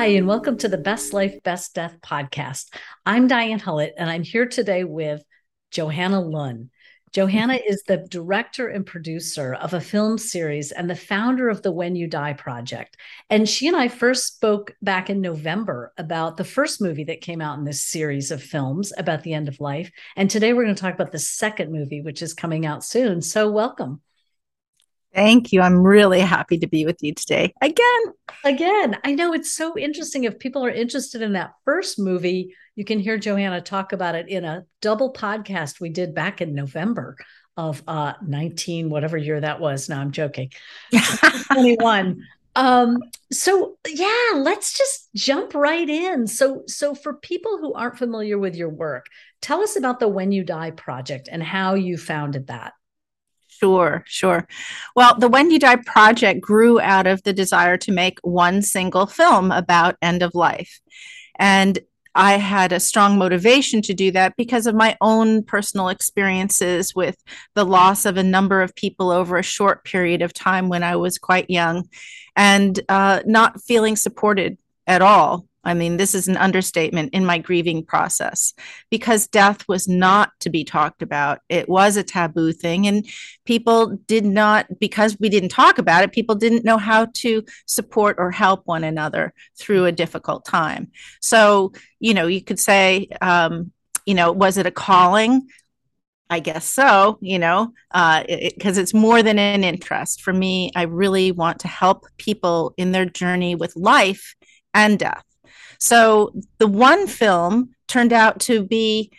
Hi, and welcome to the Best Life, Best Death podcast. I'm Diane Hullet, and I'm here today with Johanna Lunn. Johanna mm-hmm. is the director and producer of a film series and the founder of the When You Die Project. And she and I first spoke back in November about the first movie that came out in this series of films about the end of life. And today we're going to talk about the second movie, which is coming out soon. So, welcome. Thank you. I'm really happy to be with you today again. Again, I know it's so interesting. If people are interested in that first movie, you can hear Johanna talk about it in a double podcast we did back in November of uh 19 whatever year that was now i'm joking 21 um so yeah let's just jump right in so so for people who aren't familiar with your work tell us about the when you die project and how you founded that Sure, sure. Well, the When You Die project grew out of the desire to make one single film about end of life. And I had a strong motivation to do that because of my own personal experiences with the loss of a number of people over a short period of time when I was quite young and uh, not feeling supported at all I mean, this is an understatement in my grieving process because death was not to be talked about. It was a taboo thing. And people did not, because we didn't talk about it, people didn't know how to support or help one another through a difficult time. So, you know, you could say, um, you know, was it a calling? I guess so, you know, because uh, it, it's more than an interest. For me, I really want to help people in their journey with life and death. So the one film turned out to be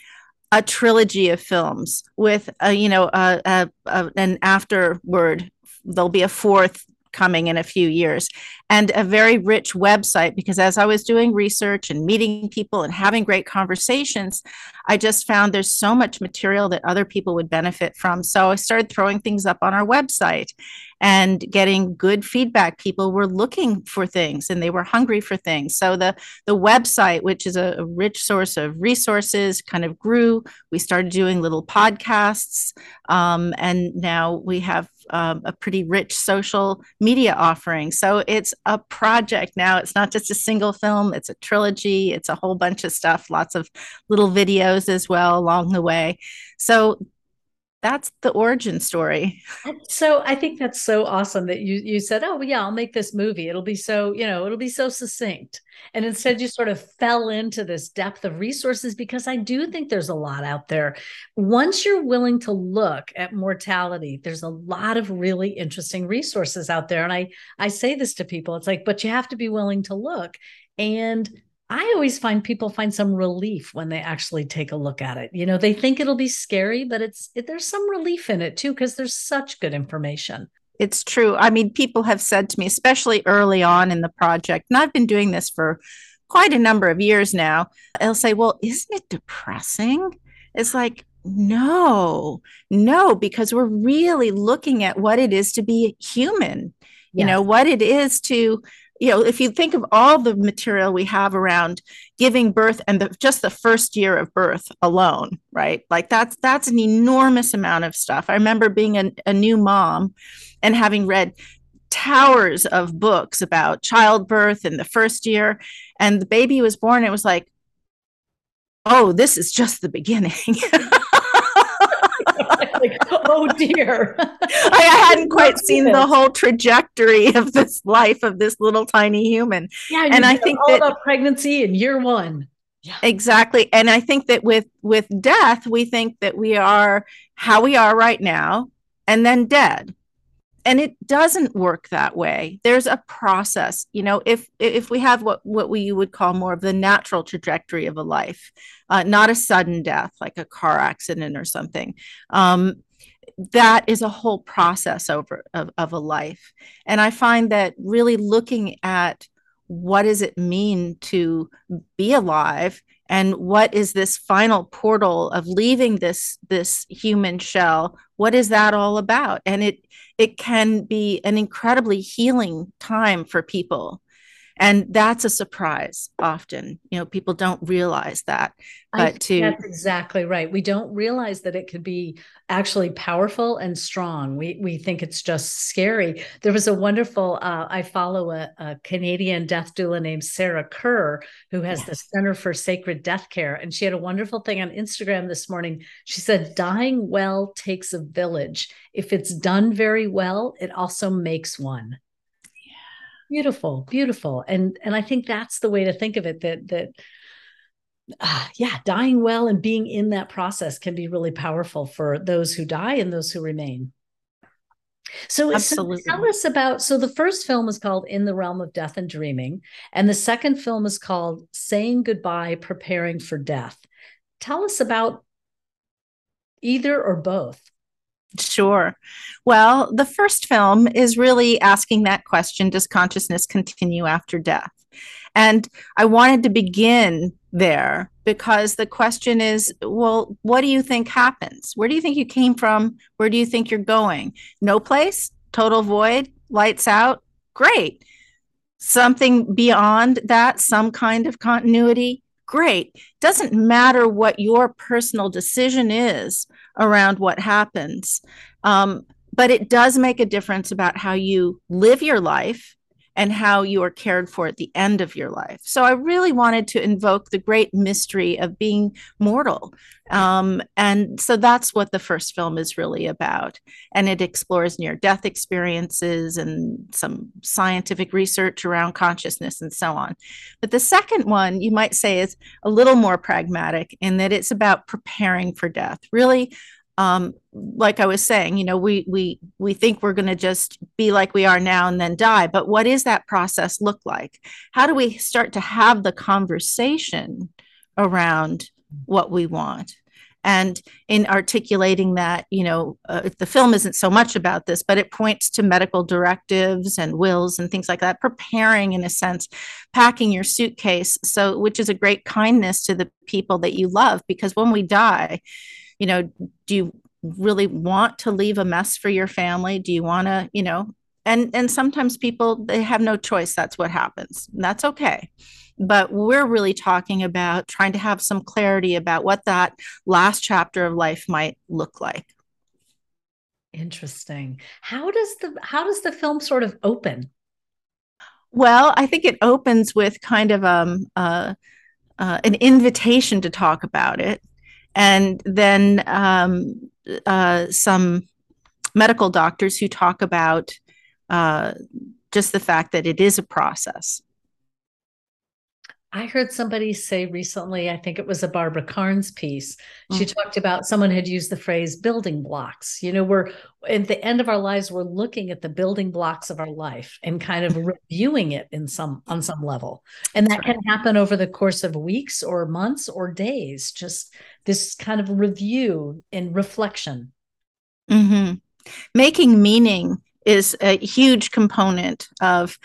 a trilogy of films with a, you know a, a, a, an afterword. There'll be a fourth coming in a few years and a very rich website because as I was doing research and meeting people and having great conversations, I just found there's so much material that other people would benefit from. So I started throwing things up on our website and getting good feedback. People were looking for things and they were hungry for things. So the the website, which is a, a rich source of resources, kind of grew. We started doing little podcasts, um, and now we have um, a pretty rich social media offering. So it's a project now. It's not just a single film, it's a trilogy, it's a whole bunch of stuff, lots of little videos as well along the way. So that's the origin story. So I think that's so awesome that you you said, "Oh, yeah, I'll make this movie. It'll be so, you know, it'll be so succinct." And instead you sort of fell into this depth of resources because I do think there's a lot out there. Once you're willing to look at mortality, there's a lot of really interesting resources out there and I I say this to people. It's like, "But you have to be willing to look." And I always find people find some relief when they actually take a look at it. You know, they think it'll be scary, but it's it, there's some relief in it too because there's such good information. It's true. I mean, people have said to me, especially early on in the project, and I've been doing this for quite a number of years now. They'll say, "Well, isn't it depressing?" It's like, no, no, because we're really looking at what it is to be human. You know, what it is to you know, if you think of all the material we have around giving birth and the, just the first year of birth alone, right? Like that's that's an enormous amount of stuff. I remember being a, new mom and having read towers of books about childbirth in the first year, and the baby was born. It was like, oh, this is just the beginning. oh dear. I hadn't quite seen the whole trajectory of this life of this little tiny human. Yeah, and, and I think all that about pregnancy in year one. Yeah. Exactly. And I think that with with death, we think that we are how we are right now and then dead and it doesn't work that way there's a process you know if if we have what what we would call more of the natural trajectory of a life uh, not a sudden death like a car accident or something um, that is a whole process over of, of a life. And i find that really looking at what does it mean to be alive and what is this final portal of leaving this this human shell what is that all about? And it it can be an incredibly healing time for people and that's a surprise often. You know people don't realize that but to that's exactly right. We don't realize that it could be actually powerful and strong. We we think it's just scary. There was a wonderful uh, i follow a, a, canadian death doula named sarah kerr who has yes. the center for sacred death care and she had a wonderful thing on instagram this morning. She said dying well takes a village. If it's done very well it also makes one beautiful beautiful. And and i think that's the way to think of it that that uh, yeah dying well and being in that process can be really powerful for those who die and those who remain. So, so, tell us about so the first film is called in the realm of death and dreaming and the second film is called saying goodbye preparing for death. Tell us about either or both Sure. Well, the first film is really asking that question Does consciousness continue after death? And I wanted to begin there because the question is well, what do you think happens? Where do you think you came from? Where do you think you're going? No place, total void, lights out. Great. Something beyond that, some kind of continuity. Great. Doesn't matter what your personal decision is around what happens. Um, but it does make a difference about how you live your life and how you are cared for at the end of your life. So I really wanted to invoke the great mystery of being mortal. Um, and so that's what the first film is really about. And it explores near death experiences and some scientific research around consciousness and so on. But the second one, you might say, is a little more pragmatic in that it's about preparing for death, really um, like I was saying, you know, we we we think we're going to just be like we are now and then die. But what is that process look like? How do we start to have the conversation around what we want? And in articulating that, you know, uh, the film isn't so much about this, but it points to medical directives and wills and things like that, preparing in a sense, packing your suitcase. So, which is a great kindness to the people that you love, because when we die, you know do you really want to leave a mess for your family? Do you want to you know and and sometimes people they have no choice. That's what happens. That's okay. But we're really talking about trying to have some clarity about what that last chapter of life might look like. Interesting. How does the how does the film sort of open? Well i think it opens with kind of um uh, uh, an invitation to talk about it and then um, uh, some medical doctors who talk about uh, just the fact that it is a process I heard somebody say recently, I think it was a Barbara Karnes piece. She mm-hmm. talked about someone had used the phrase building blocks. You know, we're at the end of our lives, we're looking at the building blocks of our life and kind of reviewing it in some on some level. And that can happen over the course of weeks or months or days, just this kind of review and reflection. Mm-hmm. Making meaning is a huge component of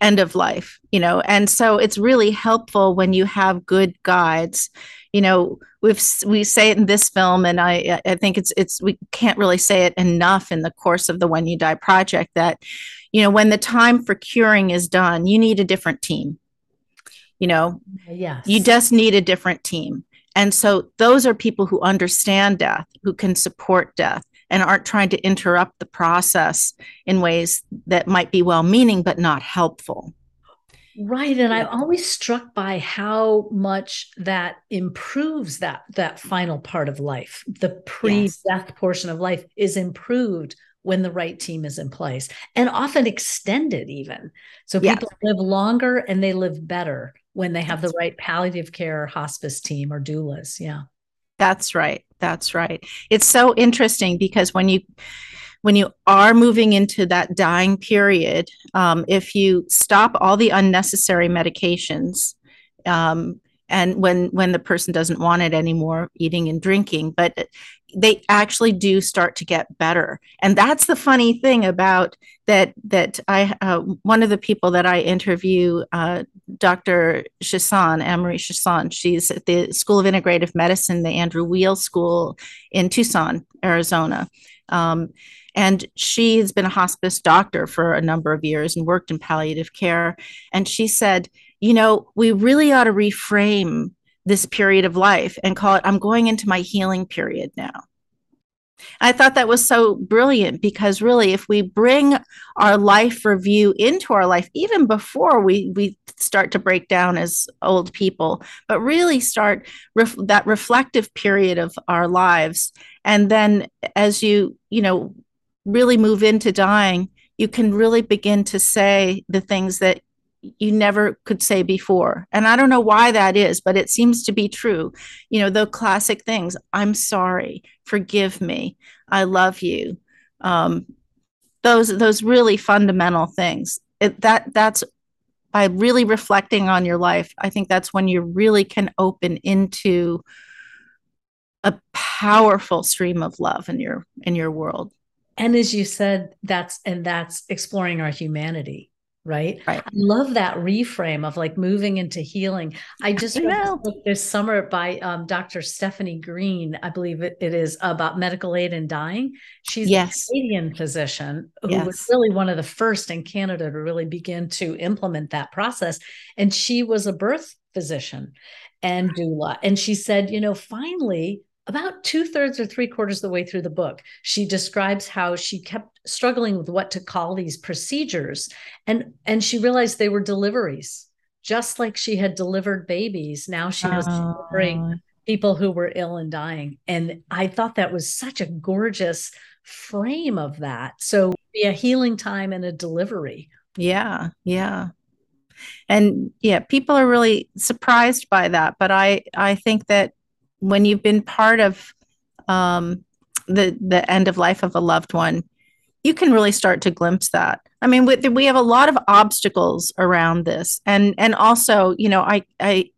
end of life you know? And so it's really helpful when you have good guides. You know we've we say it in this film and i i think it's it's we can't really say it enough in the course of the when you die project that you know when the time for curing is done you need a different team. You know? Yes. You just need a different team. And so those are people who understand death who can support death and aren't trying to interrupt the process in ways that might be well meaning but not helpful. Right. And I'm always struck by how much that improves that that final part of life. The pre-death yes. portion of life is improved when the right team is in place and often extended even. So people yes. live longer and they live better when they have the right palliative care hospice team or doulas. Yeah. That's right. That's right. It's so interesting because when you when you are moving into that dying period, um, if you stop all the unnecessary medications, um, and when when the person doesn't want it anymore, eating and drinking, but they actually do start to get better and that's the funny thing about that that i uh, one of the people that i interview uh, dr Chiasson, Anne-Marie Chiasson, she's at the school of integrative medicine the andrew weil school in tucson arizona Um, and she has been a hospice doctor for a number of years and worked in palliative care. And she said, you know, we really ought to reframe this period of life and call it, I'm going into my healing period now. I thought that was so brilliant because really, if we bring our life review into our life, even before we we start to break down as old people, but really start ref- that reflective period of our lives, and then as you you know really move into dying, you can really begin to say the things that you never could say before. And I don't know why that is, but it seems to be true. You know, the classic things I'm sorry, forgive me, I love you. Um, those those really fundamental things. It, that that's by really reflecting on your life. I think that's when you really can open into a powerful stream of love in your in your world. And as you said, that's and that's exploring our humanity right? Right. I love that reframe of like moving into healing. I just I read this summer by um, Dr. Stefanie Green, I believe it, it is about medical aid and dying. She's yes. a Canadian physician who yes. was really one of the first in Canada to really begin to implement that process. And she was a birth physician and doula. And she said, you know, finally about two thirds or three quarters of the way through the book, she describes how she kept struggling with what to call these procedures, and and she realized they were deliveries, just like she had delivered babies. Now she was oh. delivering people who were ill and dying, and I thought that was such a gorgeous frame of that. So be a healing time and a delivery. Yeah, yeah and yeah people are really surprised by that but i i think that when you've been part of um, the the end of life of a loved one, you can really start to glimpse that. I mean, we, we have a lot of obstacles around this, and and also, you know, I I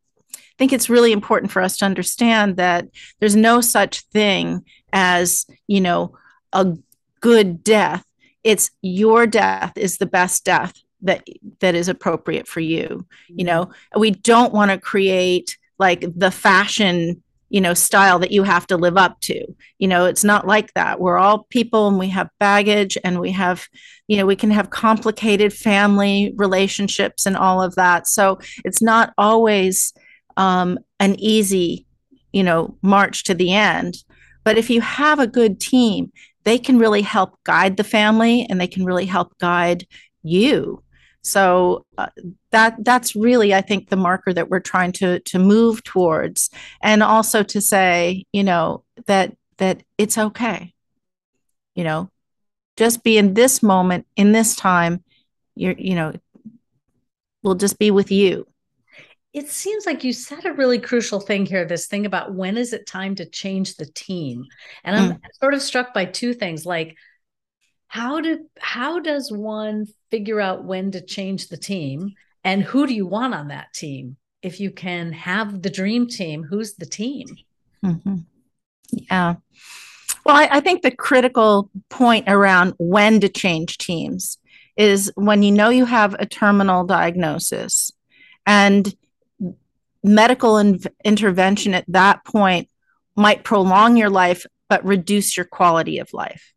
think it's really important for us to understand that there's no such thing as you know a good death. It's your death is the best death that that is appropriate for you. You know, we don't want to create like the fashion you know style that you have to live up to. You know it's not like that. We're all people and we have baggage and we have you know we can have complicated family relationships and all of that. So it's not always um, an easy you know march to the end. But if you have a good team they can really help guide the family and they can really help guide you so uh, that that's really, I think, the marker that we're trying to to move towards, and also to say, you know, that that it's okay. You know, just be in this moment, in this time. You're, you know, we'll just be with you. It seems like you said a really crucial thing here. This thing about when is it time to change the team, and I'm mm. sort of struck by two things, like how do how does one figure out when to change the team? And who do you want on that team? If you can have the dream team who's the team? Mm-hmm. yeah. Well I, I think the critical point around when to change teams is when you know you have a terminal diagnosis and medical in- intervention at that point might prolong your life but reduce your quality of life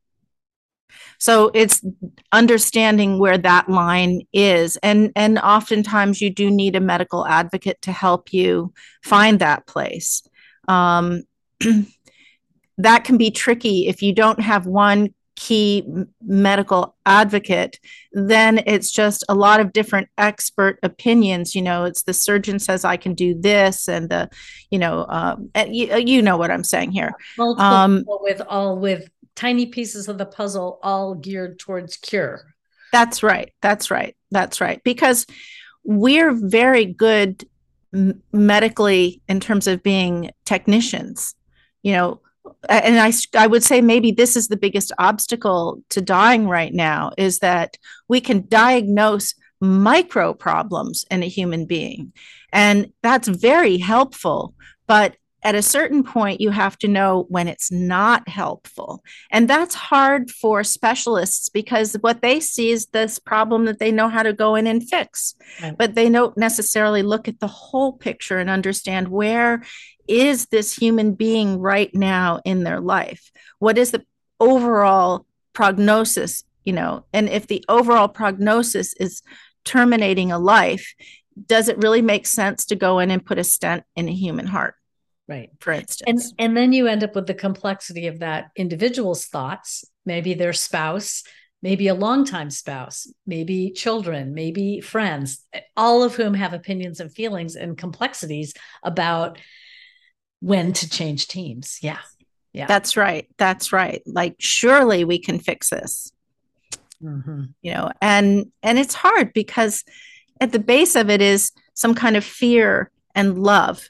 so it's understanding where that line is. And and oftentimes you do need a medical advocate to help you find that place. Um, that can be tricky. If you don't have one key medical advocate then it's just a lot of different expert opinions. You know it's the surgeon says i can do this and the you know um, you, you know what i'm saying here. Multiple um, with all with tiny pieces of the puzzle all geared towards cure. That's right. That's right. That's right. Because we're very good m- medically in terms of being technicians, you know. And I, I would say maybe this is the biggest obstacle to dying right now is that we can diagnose micro problems in a human being. And that's very helpful. But at a certain point, you have to know when it's not helpful. And that's hard for specialists because what they see is this problem that they know how to go in and fix, right. but they don't necessarily look at the whole picture and understand where is this human being right now in their life? What is the overall prognosis, you know, and if the overall prognosis is terminating a life, does it really make sense to go in and put a stent in a human heart? Right. For instance. And and then you end up with the complexity of that individual's thoughts, maybe their spouse, maybe a longtime spouse, maybe children, maybe friends, all of whom have opinions and feelings and complexities about when to change teams. Yeah. Yeah. That's right. That's right. Like surely we can fix this. Mm-hmm. You know, and and it's hard because at the base of it is some kind of fear and love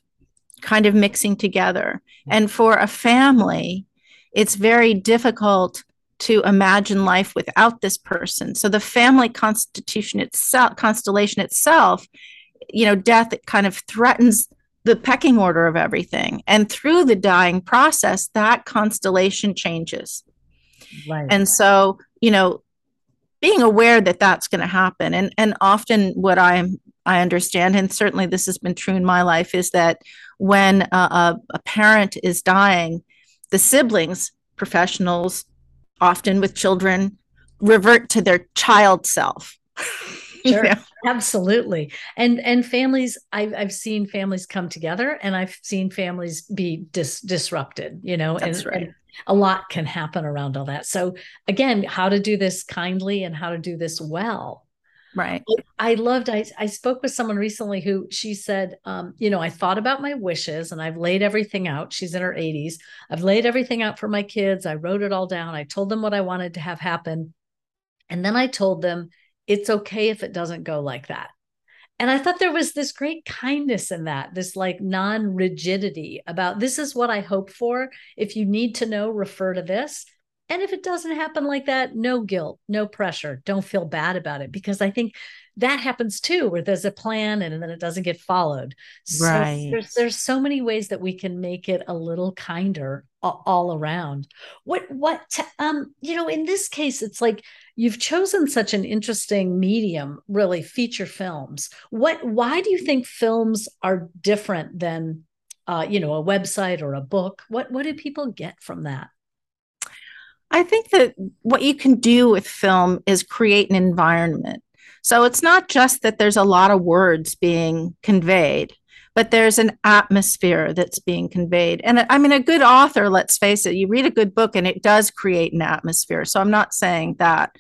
kind of mixing together. Mm-hmm. And for a family, it's very difficult to imagine life without this person. So the family constitution itself, constellation itself, you know, death kind of threatens the pecking order of everything. And through the dying process, that constellation changes. Right. And so, you know, being aware that that's going to happen and and often what i'm i understand and certainly this has been true in my life is that when a, a parent is dying the siblings professionals often with children revert to their child self Sure. Yeah. Absolutely. And and families, I've I've seen families come together and I've seen families be dis- disrupted, you know, That's and, right. and a lot can happen around all that. So again, how to do this kindly and how to do this well. Right. I, loved I I spoke with someone recently who she said, um, you know, I thought about my wishes and I've laid everything out. She's in her 80s. I've laid everything out for my kids. I wrote it all down. I told them what I wanted to have happen. And then I told them it's okay if it doesn't go like that. And I thought there was this great kindness in that, this like non rigidity about this is what I hope for. If you need to know, refer to this. And if it doesn't happen like that, no guilt, no pressure. Don't feel bad about it because I think that happens too, where there's a plan and then it doesn't get followed. So right. There's, there's so many ways that we can make it a little kinder all around. What, what, um, you know, in this case, it's like you've chosen such an interesting medium, really feature films. What, why do you think films are different than, uh, you know, a website or a book? What, what do people get from that? I think that what you can do with film is create an environment. So it's not just that there's a lot of words being conveyed, but there's an atmosphere that's being conveyed. And I mean, a good author, let's face it, you read a good book and it does create an atmosphere. So I'm not saying that,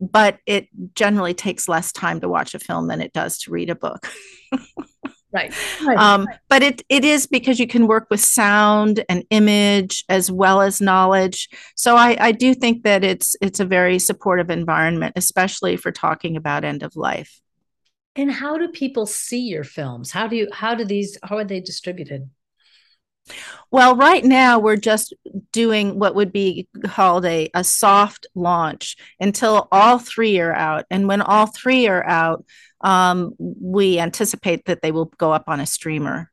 but it generally takes less time to watch a film than it does to read a book. Right. Um, but it it is because you can work with sound and image as well as knowledge. So I, I do think that it's it's a very supportive environment, especially for talking about end of life. And how do people see your films? How do you how do these how are they distributed? Well, right now we're just doing what would be called a, a soft launch until all three are out. And when all three are out, um, we anticipate that they will go up on a streamer.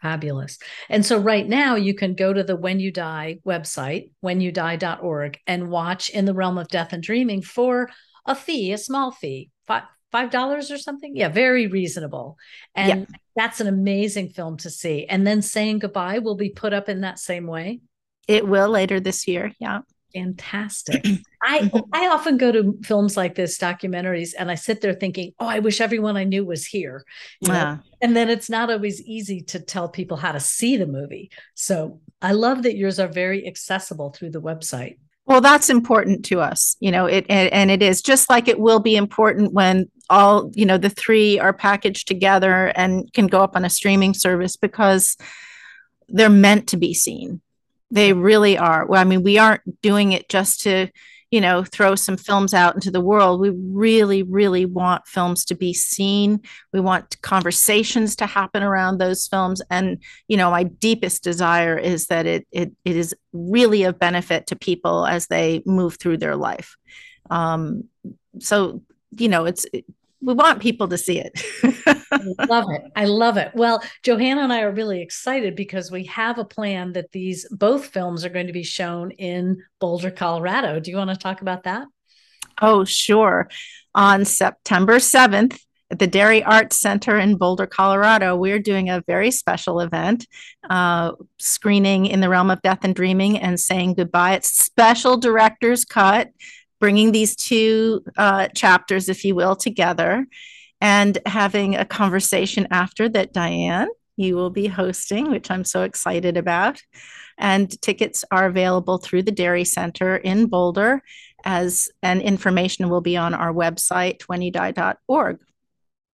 Fabulous. And so right now you can go to the When You Die website, whenyouDie.org, and watch In the Realm of Death and Dreaming for a fee, a small fee, five five dollars or something. Yeah, very reasonable. And yeah. that's an amazing film to see. And then saying goodbye will be put up in that same way. It will later this year. Yeah fantastic. I I often go to films like this, documentaries, and I sit there thinking, "Oh, I wish everyone I knew was here." yeah. And then it's not always easy to tell people how to see the movie. So I love that yours are very accessible through the website. Well, that's important to us, you know. It and, and it is just like it will be important when all you know the three are packaged together and can go up on a streaming service because they're meant to be seen they really are. Well, I mean, we aren't doing it just to, you know, throw some films out into the world. We really, really want films to be seen. We want conversations to happen around those films. And, you know, my deepest desire is that it it, it is really of benefit to people as they move through their life. Um, so, you know, it's we want people to see it. I love it. I love it. Well, Johanna and I are really excited because we have a plan that these both films are going to be shown in Boulder, Colorado. Do you want to talk about that? Oh, sure. On September 7th, at the Dairy Arts Center in Boulder, Colorado, we're doing a very special event, uh, screening In the Realm of Death and Dreaming and saying goodbye. It's special director's cut, bringing these two uh, chapters, if you will, together and having a conversation after that, Diane, you will be hosting, which I'm so excited about. And tickets are available through the Dairy Center in Boulder as and information will be on our website, whenyoudie.org.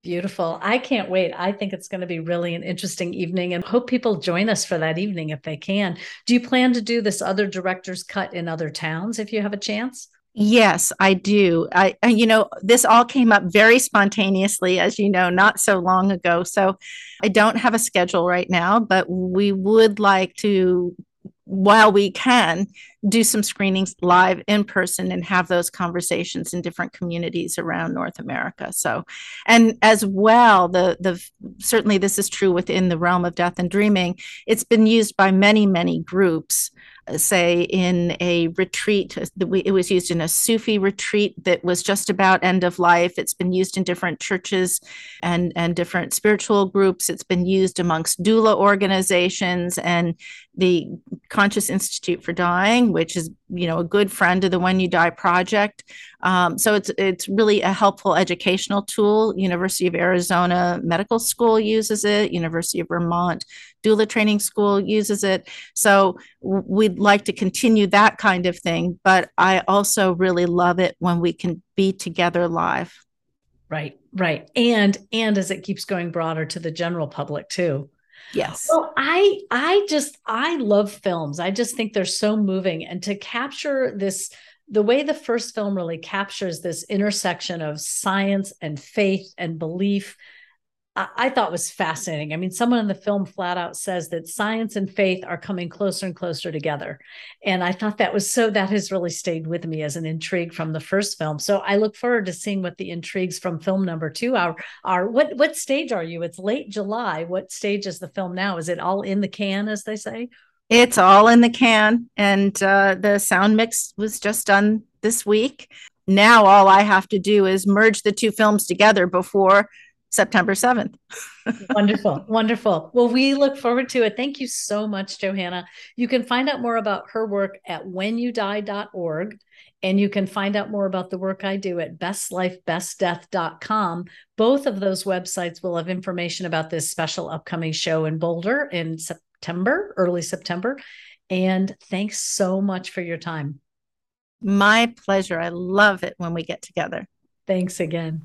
Beautiful. I can't wait. I think it's going to be really an interesting evening and hope people join us for that evening if they can. Do you plan to do this other director's cut in other towns if you have a chance? Yes, I do. I, you know, this all came up very spontaneously, as you know, not so long ago. So I don't have a schedule right now, but we would like to, while we can, do some screenings live in person and have those conversations in different communities around North America. So, and as well, the the certainly this is true within the realm of death and dreaming. It's been used by many many groups say in a retreat uh, it was used in a sufi retreat that was just about end of life. It's been used in different churches and and different spiritual groups. It's been used amongst doula organizations and the conscious institute for dying which is you know a good friend of the when you die project um, so it's it's really a helpful educational tool. University of arizona medical school uses it. University of vermont doula training school uses it. So we'd like to continue that kind of thing but i also really love it when we can be together live. Right right. And and as it keeps going broader to the general public too. Yes. Well, I I just I love films. I just think they're so moving. And to capture this the way the first film really captures this intersection of science and faith and belief I thought was fascinating. I mean, someone in the film flat out says that science and faith are coming closer and closer together. And I thought that was so, that has really stayed with me as an intrigue from the first film. So I look forward to seeing what the intrigues from film number two are. are what, what stage are you? It's late July. What stage is the film now? Is it all in the can, as they say? It's all in the can. And uh, the sound mix was just done this week. Now all I have to do is merge the two films together before September 7th. wonderful. Wonderful. Well, we look forward to it. Thank you so much, Johanna. You can find out more about her work at whenyoudie.org. And you can find out more about the work I do at bestlifebestdeath.com. Both of those websites will have information about this special upcoming show in Boulder in September, early September. And thanks so much for your time. My pleasure. I love it when we get together. Thanks again.